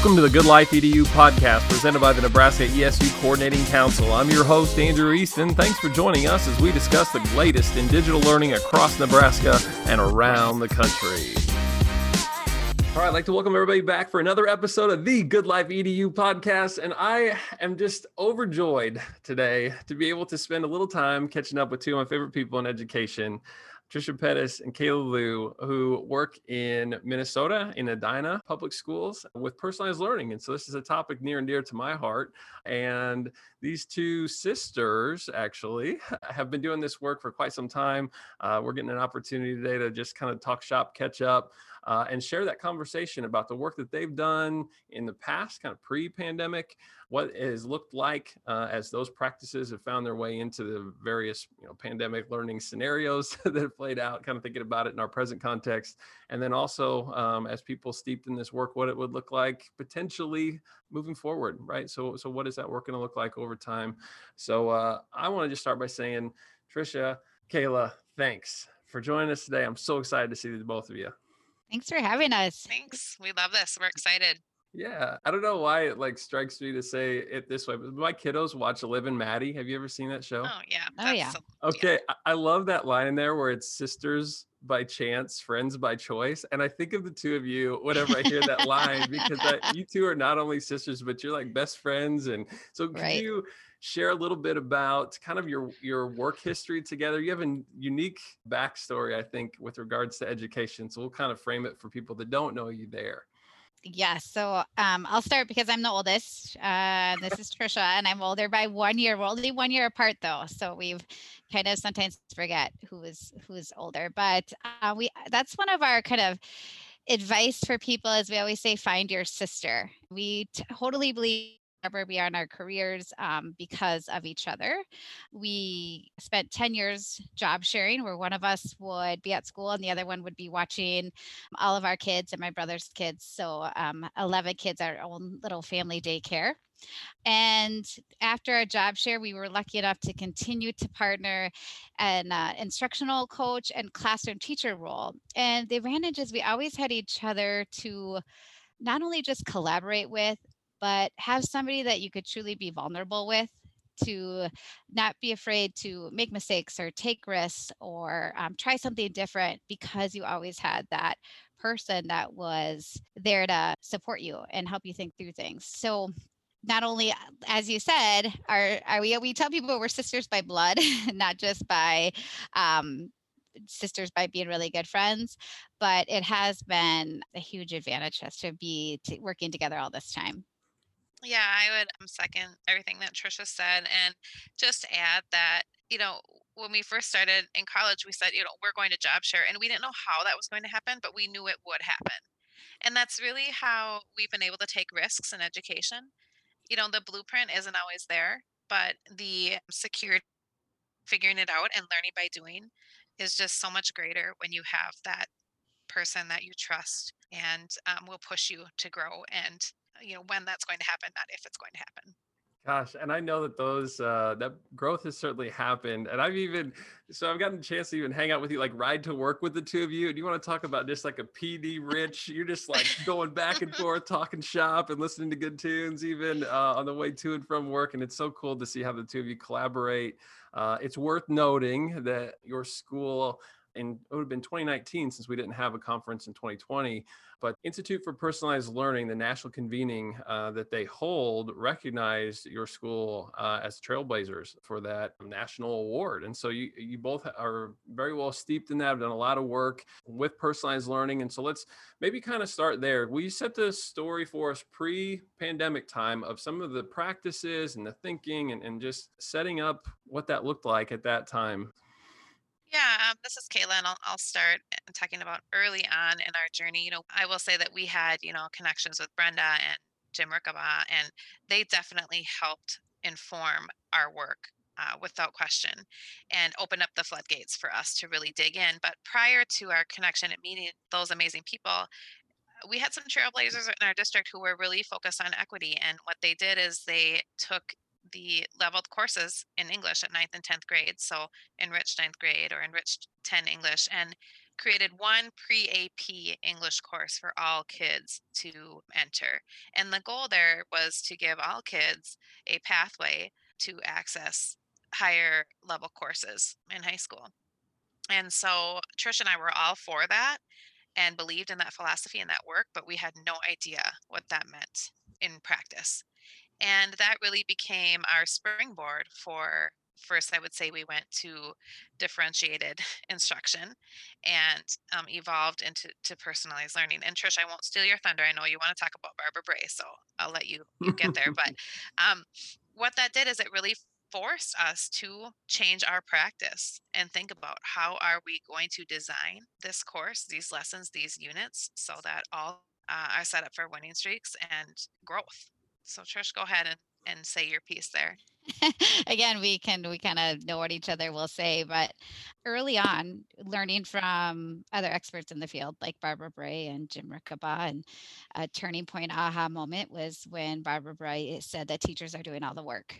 Welcome to the Good Life EDU podcast presented by the Nebraska ESU Coordinating Council. I'm your host, Andrew Easton. Thanks for joining us as we discuss the latest in digital learning across Nebraska and around the country. All right, I'd like to welcome everybody back for another episode of the Good Life EDU podcast. And I am just overjoyed today to be able to spend a little time catching up with two of my favorite people in education. Tricia Pettis and Kaela Loo, who work in Minnesota in Edina Public Schools with personalized learning. And so this is a topic near and dear to my heart. And these two sisters actually have been doing this work for quite some time. Uh, we're getting an opportunity today to just kind of talk shop, catch up, uh, and share that conversation about the work that they've done in the past, kind of pre pandemic, what it has looked like uh, as those practices have found their way into the various you know, pandemic learning scenarios that have played out, kind of thinking about it in our present context. And then also, um, as people steeped in this work, what it would look like potentially moving forward, right? So, so what is that work going to look like over time? So, uh, I want to just start by saying, Tricia, Kaela, thanks for joining us today. I'm so excited to see the both of you. Thanks for having us. Thanks. We love this. We're excited. Yeah, I don't know why it like strikes me to say it this way, but my kiddos watch Liv and Maddie. Have you ever seen that show? Oh yeah. Oh yeah. Okay, yeah. I love that line in there where it's sisters by chance, friends by choice, and I think of the two of you whenever I hear that line because I, you two are not only sisters, but you're like best friends. And so, can right. you share a little bit about kind of your your work history together? You have a unique backstory, I think, with regards to education. So we'll kind of frame it for people that don't know you there. Yes. So um, I'll start because I'm the oldest. Uh, this is Tricia, and I'm older by one year. We're only one year apart, though, so we've kind of sometimes forget who is who's older. But uh, we that's one of our kind of advice for people, as we always say, find your sister. We totally believe ever beyond our careers um, because of each other. We spent 10 years job sharing where one of us would be at school and the other one would be watching all of our kids and my brother's kids. So um, 11 kids, our own little family daycare. And after our job share, we were lucky enough to continue to partner an uh, instructional coach and classroom teacher role. And the advantage is we always had each other to not only just collaborate with, but have somebody that you could truly be vulnerable with to not be afraid to make mistakes or take risks or um, try something different because you always had that person that was there to support you and help you think through things. So not only as you said are, are we we tell people we're sisters by blood not just by um, sisters by being really good friends but it has been a huge advantage us to be to working together all this time yeah, I would um, second everything that Tricia said and just add that, you know, when we first started in college, we said, you know, we're going to job share and we didn't know how that was going to happen, but we knew it would happen. And that's really how we've been able to take risks in education. You know, the blueprint isn't always there, but the security, figuring it out and learning by doing is just so much greater when you have that person that you trust and um, will push you to grow and you know when that's going to happen not if it's going to happen Gosh, and I know that those uh, that growth has certainly happened, and I've even so I've gotten a chance to even hang out with you, like ride to work with the two of you. Do you want to talk about just like a PD rich? You're just like going back and forth, talking shop and listening to good tunes, even uh, on the way to and from work. And it's so cool to see how the two of you collaborate. Uh, it's worth noting that your school and it would have been 2019 since we didn't have a conference in 2020 but institute for personalized learning the national convening uh, that they hold recognized your school uh, as trailblazers for that national award. And so you, you both are very well steeped in that have done a lot of work with personalized learning. And so let's maybe kind of start there. Will you set the story for us pre-pandemic time of some of the practices and the thinking and, and just setting up what that looked like at that time yeah, um, this is Kaela, and I'll, I'll start uh, talking about early on in our journey. You know, I will say that we had, you know, connections with Brenda and Jim Rickabaugh, and they definitely helped inform our work uh, without question and open up the floodgates for us to really dig in. But prior to our connection and meeting those amazing people, we had some trailblazers in our district who were really focused on equity. And what they did is they took the leveled courses in English at ninth and 10th grade. So enriched ninth grade or enriched 10 English and created one pre AP English course for all kids to enter. And the goal there was to give all kids a pathway to access higher level courses in high school. And so Trish and I were all for that and believed in that philosophy and that work, but we had no idea what that meant in practice. And that really became our springboard for first i would say we went to differentiated instruction and um, evolved into to personalized learning. And trish i won't steal your thunder i know you want to talk about barbara bray so i'll let you, you get there but um, what that did is it really forced us to change our practice and think about how are we going to design this course these lessons these units so that all uh, are set up for winning streaks and growth so trish go ahead and, and say your piece there. Again we can we kind of know what each other will say but early on learning from other experts in the field like barbara bray and jim rickabaugh and a turning point aha moment was when barbara bray said that teachers are doing all the work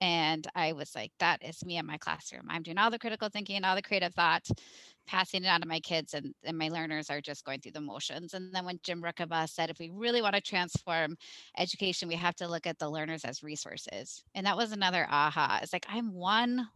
and I was like, that is me in my classroom. I'm doing all the critical thinking, and all the creative thought, passing it on to my kids, and, and my learners are just going through the motions. And then when Jim Rickabaugh said, if we really want to transform education, we have to look at the learners as resources. And that was another aha. It's like, I'm one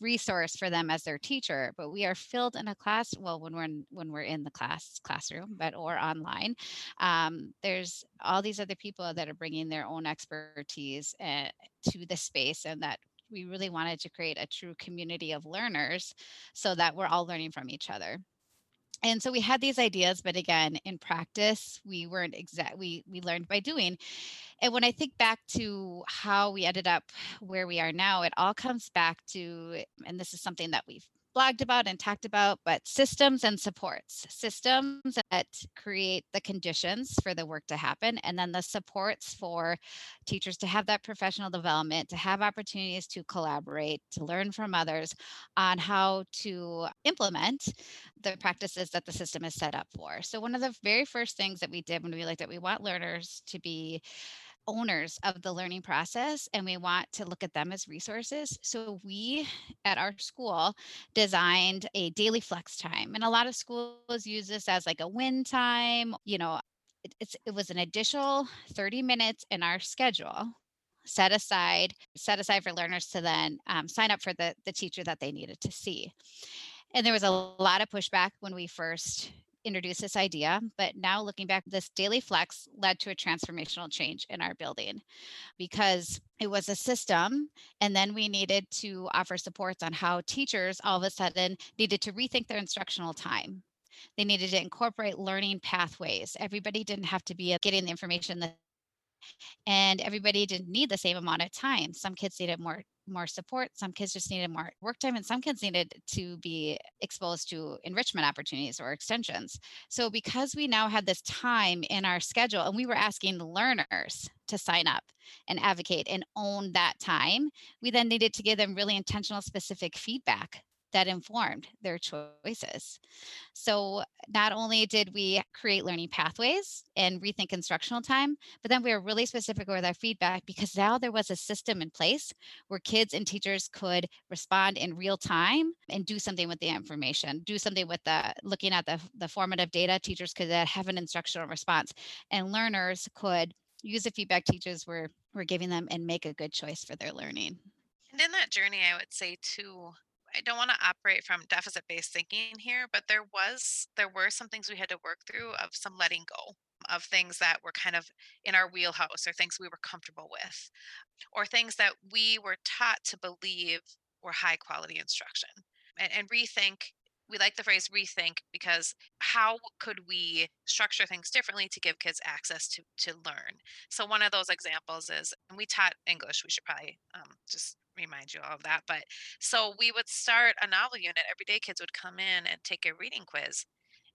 resource for them as their teacher but we are filled in a class well when we're in when we're in the class classroom but or online um, there's all these other people that are bringing their own expertise uh, to the space and that we really wanted to create a true community of learners so that we're all learning from each other and so we had these ideas but again in practice we weren't exact we we learned by doing. And when i think back to how we ended up where we are now it all comes back to and this is something that we've blogged about and talked about, but systems and supports. Systems that create the conditions for the work to happen, and then the supports for teachers to have that professional development, to have opportunities to collaborate, to learn from others on how to implement the practices that the system is set up for. So, one of the very first things that we did when we looked at we want learners to be owners of the learning process and we want to look at them as resources. So we at our school designed a daily flex time. And a lot of schools use this as like a win time. You know, it, it's it was an additional 30 minutes in our schedule set aside set aside for learners to then um, sign up for the the teacher that they needed to see and there was a lot of pushback when we first introduced this idea, but now looking back, this daily flex led to a transformational change in our building because it was a system. And then we needed to offer supports on how teachers all of a sudden needed to rethink their instructional time. They needed to incorporate learning pathways. Everybody didn't have to be getting the information that and everybody didn't need the same amount of time. Some kids needed more more support. Some kids just needed more work time, and some kids needed to be exposed to enrichment opportunities or extensions. So, because we now had this time in our schedule and we were asking learners to sign up and advocate and own that time, we then needed to give them really intentional, specific feedback that informed their choices. So, not only did we create learning pathways and rethink instructional time, but then we were really specific with our feedback because now there was a system in place where kids and teachers could respond in real time and do something with the information, do something with the looking at the, the formative data. Teachers could uh, have an instructional response, and learners could use the feedback teachers were, were giving them and make a good choice for their learning. And in that journey, I would say too, I don't want to operate from deficit based thinking here, but there was there were some things we had to work through of some letting go of things that were kind of in our wheelhouse or things we were comfortable with or things that we were taught to believe were high quality instruction. And, and rethink we like the phrase rethink because how could we structure things differently to give kids access to to learn? So one of those examples is and we taught english we should probably um, just remind you all of that. But so we would start a novel unit. Every day, kids would come in and take a reading quiz.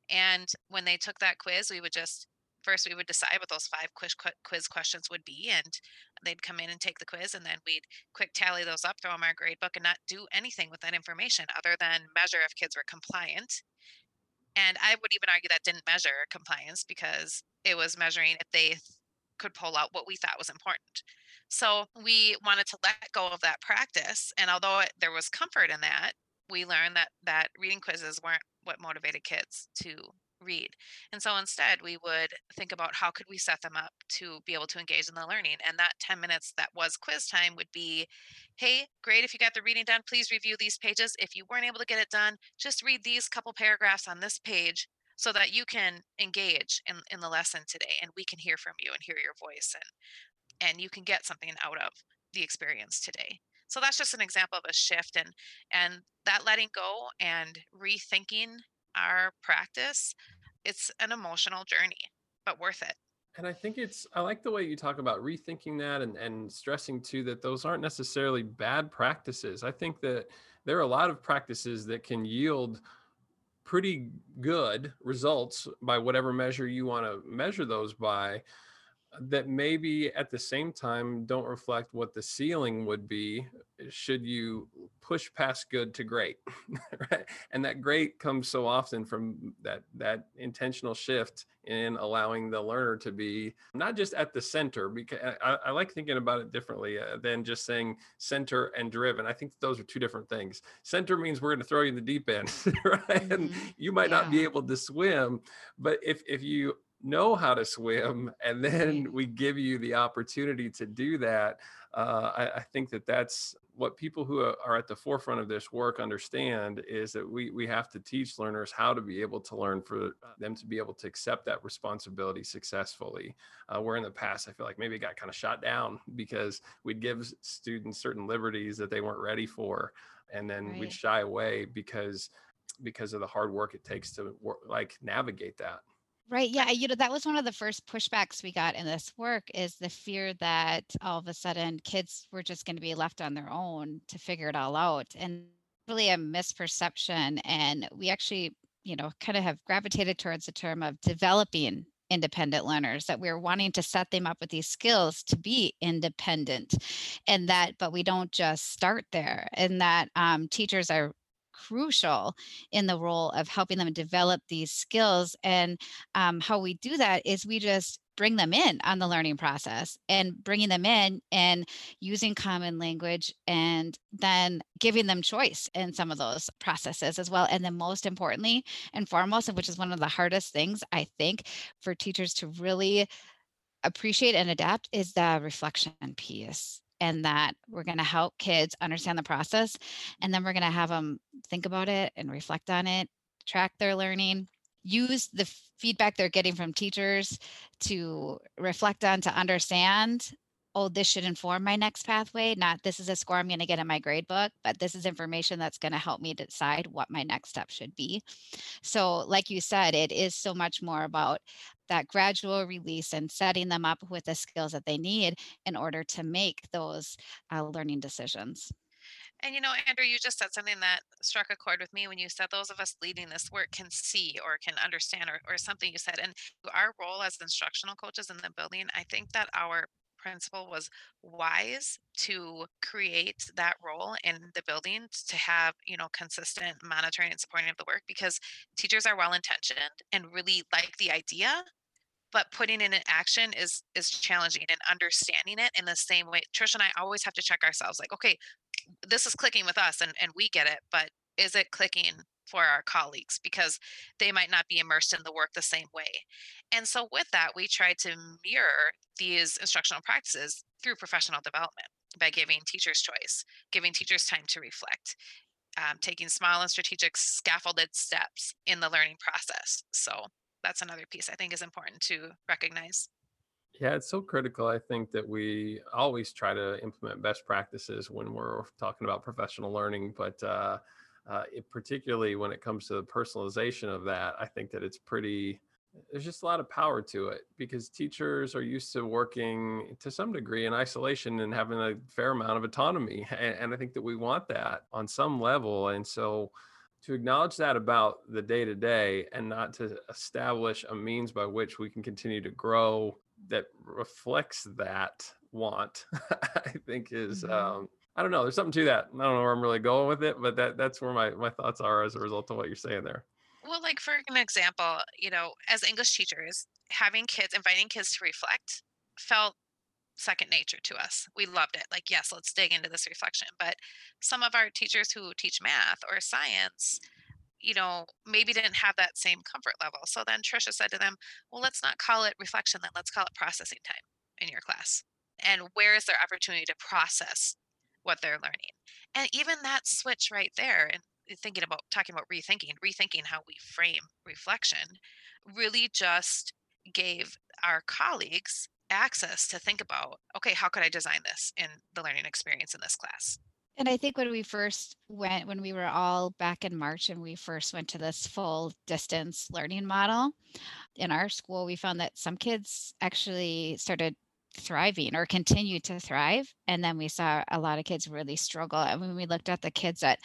And when they took that quiz, we would just first we would decide what those five quiz, quiz questions would be and they'd come in and take the quiz and then we'd quick tally those up throw them in our grade book and not do anything with that information other than measure if kids were compliant and i would even argue that didn't measure compliance because it was measuring if they could pull out what we thought was important so we wanted to let go of that practice. And although it, there was comfort in that, we learned that that reading quizzes weren't what motivated kids to read. And so instead, we would think about how could we set them up to be able to engage in the learning. And that 10 minutes that was quiz time would be, hey, great, if you got the reading done, please review these pages. If you weren't able to get it done, just read these couple paragraphs on this page so that you can engage in, in the lesson today and we can hear from you and hear your voice and and you can get something out of the experience today. So that's just an example of a shift and and that letting go and rethinking our practice it's an emotional journey but worth it. And i think it's i like the way you talk about rethinking that and and stressing too that those aren't necessarily bad practices. I think that there are a lot of practices that can yield pretty good results by whatever measure you want to measure those by that maybe at the same time don't reflect what the ceiling would be should you push past good to great right and that great comes so often from that that intentional shift in allowing the learner to be not just at the center because i, I like thinking about it differently uh, than just saying center and driven i think those are two different things center means we're going to throw you in the deep end right mm-hmm. and you might yeah. not be able to swim but if if you know how to swim and then we give you the opportunity to do that uh, I, I, think that that's what people who are at the forefront of this work understand is that we we have to teach learners how to be able to learn for them to be able to accept that responsibility successfully. Uh, where in the past i feel like maybe it got kind of shot down because we'd give students certain liberties that they weren't ready for and then right. we'd shy away because because of the hard work it takes to work, like navigate that Right. Yeah. You know, that was one of the first pushbacks we got in this work is the fear that all of a sudden kids were just going to be left on their own to figure it all out. And really a misperception. And we actually, you know, kind of have gravitated towards the term of developing independent learners that we're wanting to set them up with these skills to be independent and that but we don't just start there and that um, teachers are crucial in the role of helping them develop these skills. And um, how we do that is we just bring them in on the learning process and bringing them in and using common language and then giving them choice in some of those processes as well. And then, most importantly and foremost, which is one of the hardest things I think for teachers to really appreciate and adapt, is the reflection piece and that we're going to help kids understand the process and then we're going to have them think about it and reflect on it track their learning use the feedback they're getting from teachers to reflect on to understand oh, this should inform my next pathway, not this is a score I'm going to get in my grade book, but this is information that's going to help me decide what my next step should be. So, like you said, it is so much more about that gradual release and setting them up with the skills that they need in order to make those uh, learning decisions. And you know, Andrew, you just said something that struck a chord with me when you said those of us leading this work can see or can understand or, or something you said. And our role as instructional coaches in the building, I think that our principal was wise to create that role in the building to have you know consistent monitoring and supporting of the work because teachers are well intentioned and really like the idea but putting it in action is is challenging and understanding it in the same way. Trish and i always have to check ourselves like okay this is clicking with us and, and we get it but is it clicking for our colleagues because they might not be immersed in the work the same way. And so, with that, we try to mirror these instructional practices through professional development by giving teachers choice, giving teachers time to reflect, um, taking small and strategic scaffolded steps in the learning process. So, that's another piece I think is important to recognize. Yeah, it's so critical. I think that we always try to implement best practices when we're talking about professional learning, but uh, uh, it, particularly when it comes to the personalization of that, I think that it's pretty, there's just a lot of power to it because teachers are used to working to some degree in isolation and having a fair amount of autonomy. And, and I think that we want that on some level. And so, to acknowledge that about the day to day and not to establish a means by which we can continue to grow that reflects that want, I think is mm-hmm. um, I don't know. There's something to that. I don't know where I'm really going with it, but that that's where my my thoughts are as a result of what you're saying there. Well, like for an example, you know, as English teachers, having kids, inviting kids to reflect felt second nature to us. We loved it. Like, yes, let's dig into this reflection. But some of our teachers who teach math or science, you know, maybe didn't have that same comfort level. So then Tricia said to them, well, let's not call it reflection, then let's call it processing time in your class. And where is their opportunity to process what they're learning? And even that switch right there, and thinking about talking about rethinking, rethinking how we frame reflection, really just gave our colleagues access to think about okay, how could I design this in the learning experience in this class? And I think when we first went, when we were all back in March and we first went to this full distance learning model in our school, we found that some kids actually started thriving or continue to thrive. And then we saw a lot of kids really struggle. And when we looked at the kids that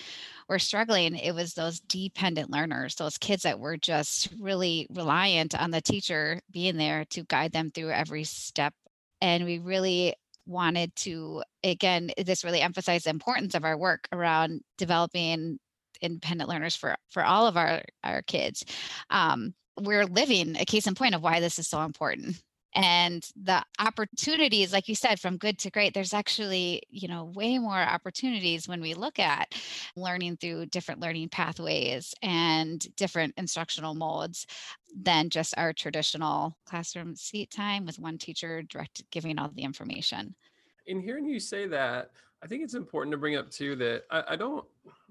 were struggling, it was those dependent learners, those kids that were just really reliant on the teacher being there to guide them through every step. And we really wanted to, again, this really emphasized the importance of our work around developing independent learners for for all of our our kids um, we're living a case in point of why this is so important and the opportunities like you said from good to great there's actually you know way more opportunities when we look at learning through different learning pathways and different instructional modes than just our traditional classroom seat time with one teacher direct giving all the information in hearing you say that i think it's important to bring up too that i, I don't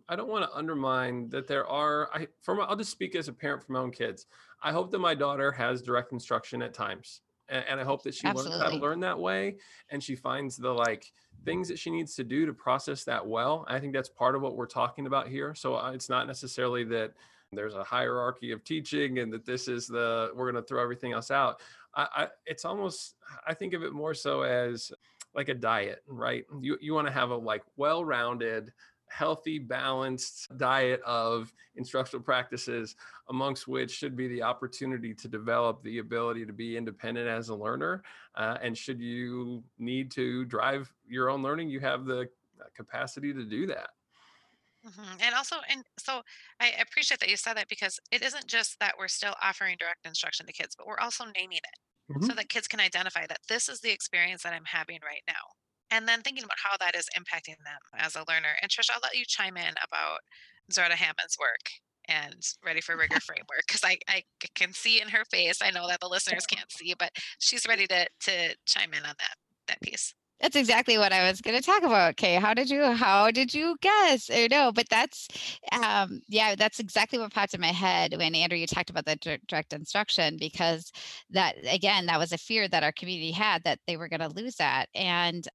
I don't want to undermine that there are I from I'll just speak as a parent for my own kids. I hope that my daughter has direct instruction at times and, and I hope that she Absolutely. learns how to learn that way, and she finds the like things that she needs to do to process that well. I think that's part of what we're talking about here. So uh, it's not necessarily that there's a hierarchy of teaching and that this is the we're going to throw everything else out. I, I, it's almost I think of it more so as like a diet, right? You you want to have a like well-rounded healthy, balanced diet of instructional practices, amongst which should be the opportunity to develop the ability to be independent as a learner. Uh, and should you need to drive your own learning, you have the uh, capacity to do that. Mm-hmm. And also, and so I appreciate that you said that because it isn't just that we're still offering direct instruction to kids, but we're also naming it mm-hmm. so that kids can identify that this is the experience that I'm having right now and then thinking about how that is impacting them as a learner. And Trish, I'll let you chime in about Zaretta Hammond's work and Ready for Rigor framework because I, I can see in her face. I know that the listeners can't see, but she's ready to to chime in on that that piece. That's exactly what I was going to talk about. Okay, how did you how did you guess? Or no, but that's um yeah, that's exactly what popped in my head when Andrew you talked about the direct instruction because that again, that was a fear that our community had that they were going to lose that. And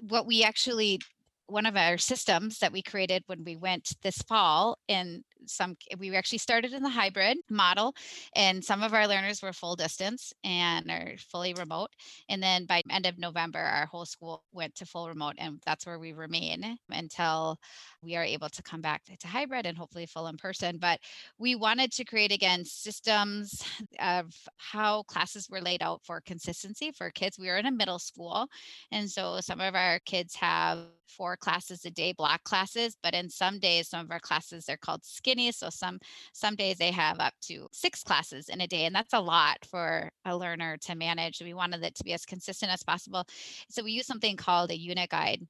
what we actually one of our systems that we created when we went this fall in some we actually started in the hybrid model and some of our learners were full distance and are fully remote and then by end of november our whole school went to full remote and that's where we remain until we are able to come back to hybrid and hopefully full in person but we wanted to create again systems of how classes were laid out for consistency for kids. We are in a middle school and so some of our kids have four classes a day block classes but in some days some of our classes are called skin So some some days they have up to six classes in a day, and that's a lot for a learner to manage. We wanted it to be as consistent as possible. So we use something called a unit guide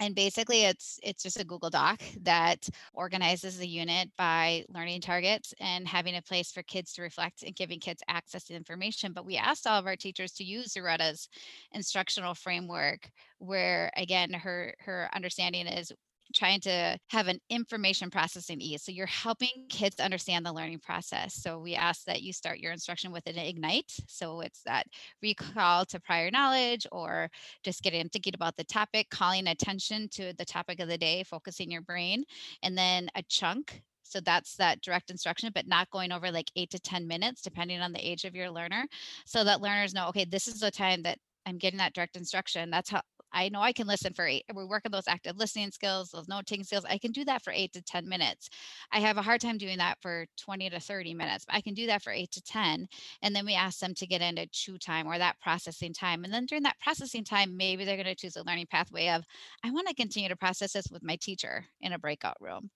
and basically it's it's just a google doc that organizes the unit by learning targets and having a place for kids to reflect and giving kids access to information but we asked all of our teachers to use Zaretta's instructional framework where again her her understanding is trying to have an information processing ease. So you're helping kids understand the learning process. So we ask that you start your instruction with an ignite. So it's that recall to prior knowledge or just getting thinking about the topic, calling attention to the topic of the day, focusing your brain, and then a chunk so that's that direct instruction, but not going over like eight to 10 minutes, depending on the age of your learner, so that learners know, okay, this is the time that I'm getting that direct instruction. That's how I know I can listen for eight. We work on those active listening skills, those note taking skills. I can do that for eight to 10 minutes. I have a hard time doing that for 20 to 30 minutes, but I can do that for eight to 10. And then we ask them to get into chew time or that processing time. And then during that processing time, maybe they're going to choose a learning pathway of, I want to continue to process this with my teacher in a breakout room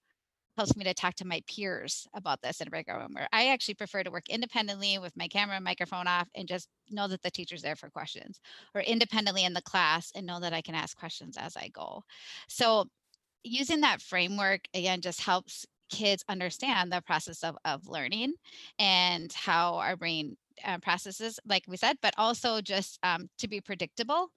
helps me to talk to my peers about this in a breakout room. I actually prefer to work independently with my camera and microphone off and just know that the teacher's there for questions, or independently in the class and know that I can ask questions as I go. So using that framework again just helps kids understand the process of, of learning and how our brain uh, processes, like we said, but also just um, to be predictable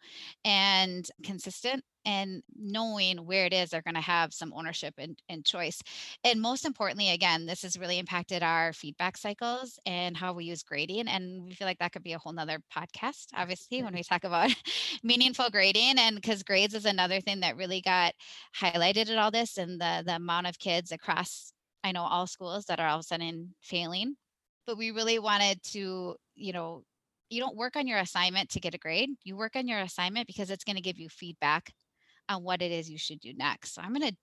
and consistent and knowing where it is they're going to have some ownership and, and choice. And most importantly, again, this has really impacted our feedback cycles and how we use grading. And we feel like that could be a whole nother podcast, obviously, when we talk about meaningful grading. And because grades is another thing that really got highlighted in all this and the, the amount of kids across, I know all schools that are all of a sudden failing but we really wanted to, you know, you don't work on your assignment to get a grade. You work on your assignment because it's going to give you feedback on what it is you should do next. So I'm going to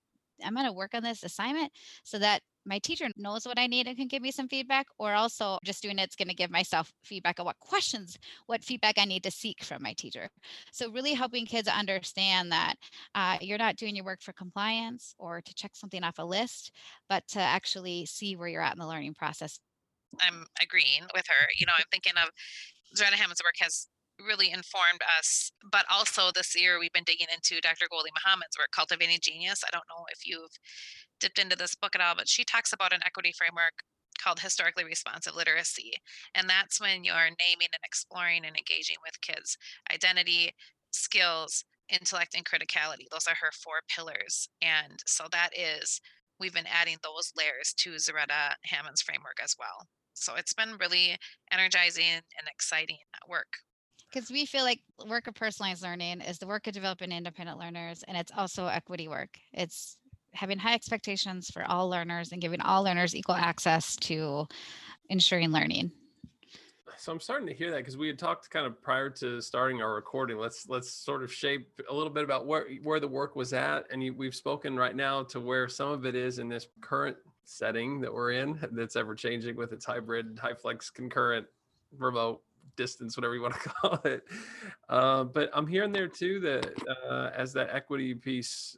I'm going to work on this assignment so that my teacher knows what I need and can give me some feedback, or also just doing it's going to give myself feedback on what questions, what feedback I need to seek from my teacher. So, really helping kids understand that uh, you're not doing your work for compliance or to check something off a list, but to actually see where you're at in the learning process I'm agreeing with her. You know, I'm thinking of Zaretta Hammond's work has really informed us, but also this year we've been digging into Dr. Gholdy Muhammad's work, Cultivating Genius. I don't know if you've dipped into this book at all, but she talks about an equity framework called historically responsive literacy. And that's when you're naming and exploring and engaging with kids' identity, skills, intellect, and criticality. Those are her four pillars. And so that is, we've been adding those layers to Zaretta Hammond's framework as well. So it's been really energizing and exciting work. Because we feel like work of personalized learning is the work of developing independent learners, and it's also equity work. It's having high expectations for all learners and giving all learners equal access to ensuring learning so I'm starting to hear that because we had talked kind of prior to starting our recording. Let's let's sort of shape a little bit about where where the work was at, and you, we've spoken right now to where some of it is in this current setting that we're in that's ever changing with its hybrid, high flex concurrent, remote, distance, whatever you want to call it. Uh, but I'm hearing there too that uh, as that equity piece,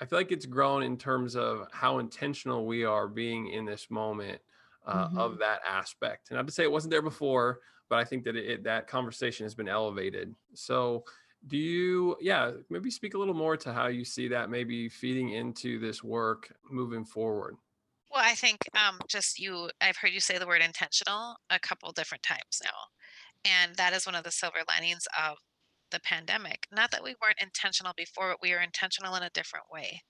I feel like it's grown in terms of how intentional we are being in this moment uh, mm-hmm. of that aspect. And not to say it wasn't there before, but I think that it, that conversation has been elevated. So do you yeah maybe speak a little more to how you see that maybe feeding into this work moving forward well, I think um, just you, I've heard you say the word intentional a couple different times now. And that is one of the silver linings of the pandemic. Not that we weren't intentional before, but we are intentional in a different way.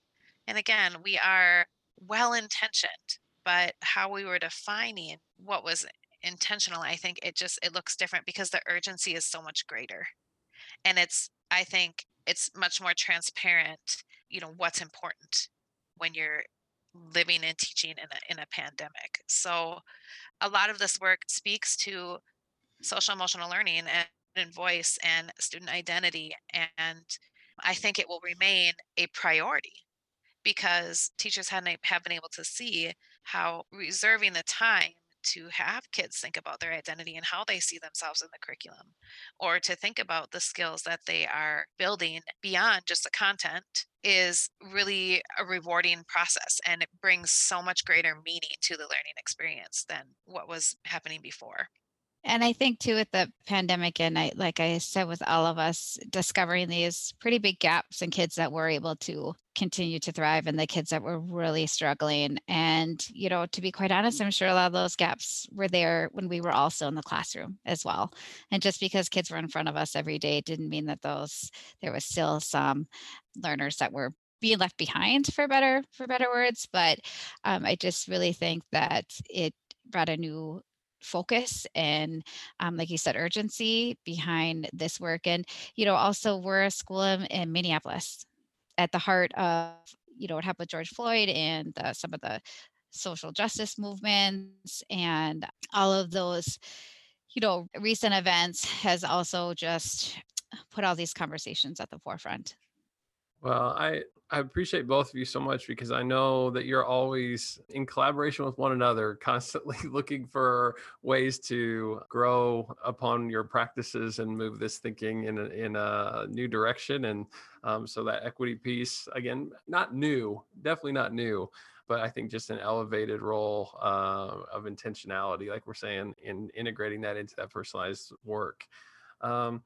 And again, we are well intentioned, but how we were defining what was intentional, I think it just it looks different because the urgency is so much greater. And it's I think it's much more transparent, you know, what's important when you're living and teaching in a, in a pandemic. So a lot of this work speaks to social emotional learning and, voice and student identity. And I think it will remain a priority because teachers hadn't have been able to see how reserving the time to have kids think about their identity and how they see themselves in the curriculum, or to think about the skills that they are building beyond just the content is really a rewarding process and it brings so much greater meaning to the learning experience than what was happening before. And I think too with the pandemic and I like I said with all of us discovering these pretty big gaps in kids that were able to continue to thrive and the kids that were really struggling. And, you know, to be quite honest, I'm sure a lot of those gaps were there when we were also in the classroom as well. And just because kids were in front of us every day didn't mean that those there was still some learners that were being left behind for better for better words but um, i just really think that it brought a new focus and um, like you said urgency behind this work and you know also we're a school in, in minneapolis at the heart of you know what happened with george floyd and the, some of the social justice movements and all of those you know recent events has also just put all these conversations at the forefront well, I I appreciate both of you so much because I know that you're always in collaboration with one another, constantly looking for ways to grow upon your practices and move this thinking in a, in a new direction. And um, so that equity piece, again, not new, definitely not new, but I think just an elevated role uh, of intentionality, like we're saying, in integrating that into that personalized work. Um,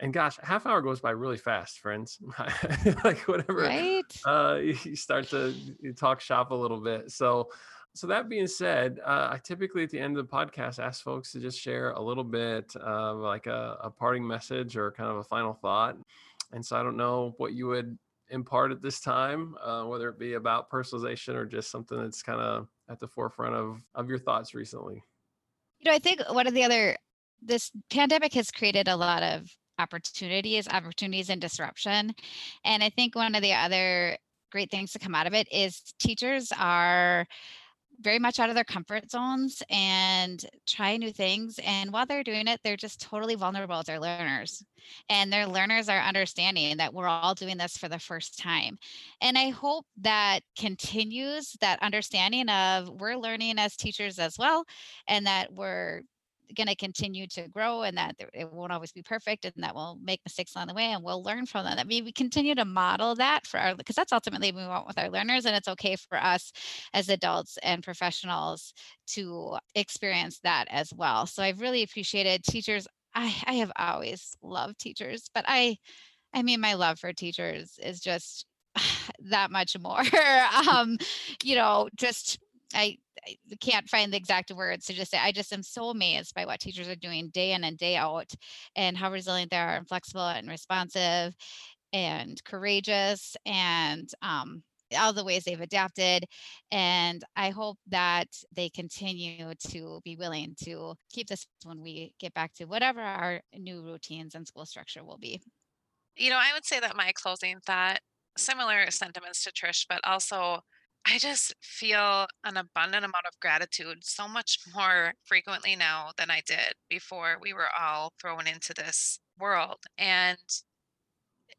and gosh, half hour goes by really fast, friends. like whatever, right? Uh, you start to talk shop a little bit. So, so that being said, uh, I typically at the end of the podcast ask folks to just share a little bit of like a, a parting message or kind of a final thought. And so I don't know what you would impart at this time, uh, whether it be about personalization or just something that's kind of at the forefront of of your thoughts recently. You know, I think one of the other this pandemic has created a lot of opportunities, opportunities and disruption. And I think one of the other great things to come out of it is teachers are very much out of their comfort zones and try new things. And while they're doing it, they're just totally vulnerable with their learners. And their learners are understanding that we're all doing this for the first time. And I hope that continues that understanding of we're learning as teachers as well, and that we're going to continue to grow and that it won't always be perfect and that we'll make mistakes along the way and we'll learn from them. I mean, we continue to model that for our, because that's ultimately what we want with our learners. And it's okay for us as adults and professionals to experience that as well. So I've really appreciated teachers. I, I have always loved teachers, but I, I mean, my love for teachers is just that much more. um, you know, just I, can't find the exact words to just say I just am so amazed by what teachers are doing day in and day out and how resilient they are and flexible and responsive and courageous and um, all the ways they've adapted. And I hope that they continue to be willing to keep this when we get back to whatever our new routines and school structure will be. You know, I would say that my closing thought, similar sentiments to Trish, but also I just feel an abundant amount of gratitude so much more frequently now than I did before we were all thrown into this world. And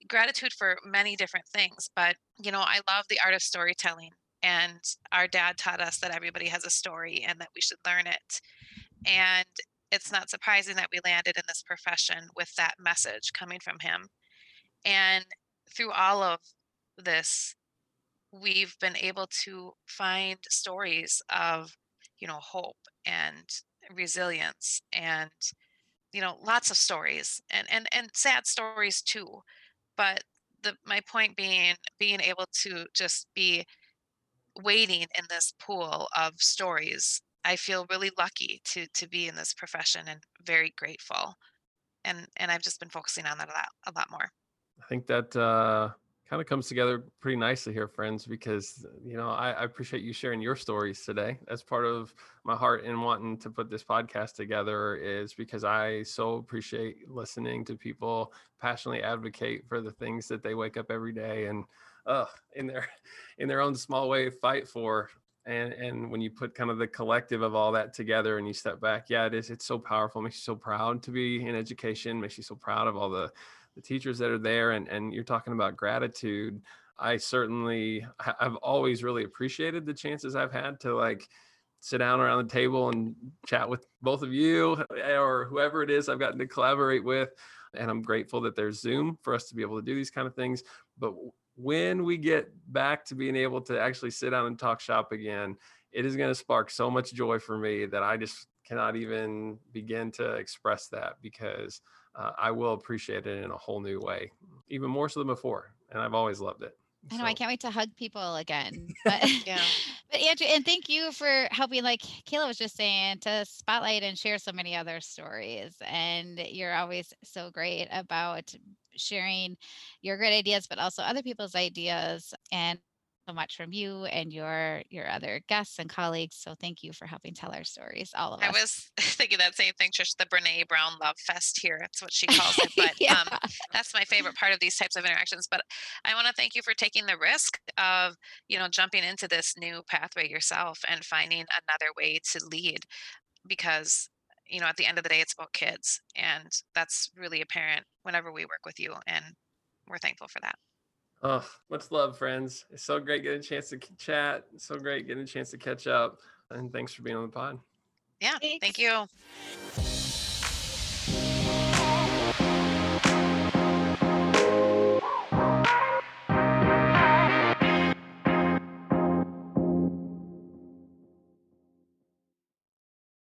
gratitude for many different things. But, you know, I love the art of storytelling. And our dad taught us that everybody has a story and that we should learn it. And it's not surprising that we landed in this profession with that message coming from him. And through all of this, we've been able to find stories of you know hope and resilience and you know lots of stories and and and sad stories too. But the my point being being able to just be waiting in this pool of stories i feel really lucky to to be in this profession and very grateful. And and i've just been focusing on that a lot a lot more. I think that uh kind of comes together pretty nicely here, friends, because, you know, I, I, appreciate you sharing your stories today. That's part of my heart in wanting to put this podcast together is because I so appreciate listening to people passionately advocate for the things that they wake up every day and uh, in their in their own small way fight for. And and when you put kind of the collective of all that together and you step back, yeah, it is. It's so powerful. It makes you so proud to be in education. Makes you so proud of all the the teachers that are there and, and you're talking about gratitude i certainly i've always really appreciated the chances i've had to like sit down around the table and chat with both of you eh, or whoever it is i've gotten to collaborate with and i'm grateful that there's zoom for us to be able to do these kind of things. But when we get back to being able to actually sit down and talk shop again it is going to spark so much joy for me that i just cannot even begin to express that because uh, I will appreciate it in a whole new way, even more so than before. And I've always loved it. I know so. I can't wait to hug people again. But yeah. But Andrew, and thank you for helping, like Kaela was just saying, to spotlight and share so many other stories. And you're always so great about sharing your great ideas, but also other people's ideas. And so much from you and your your other guests and colleagues. So thank you for helping tell our stories, all of us. I was thinking that same thing, Trish, the Brene Brown Love Fest here. That's what she calls it. But yeah. um, that's my favorite part of these types of interactions. But I want to thank you for taking the risk of, you know, jumping into this new pathway yourself and finding another way to lead because you know at the end of the day it's about kids and that's really apparent whenever we work with you and we're thankful for that Oh, much love, friends. It's so great getting a chance to chat. so great getting a chance to catch up. And thanks for being on the pod. Yeah, Thanks. thank you.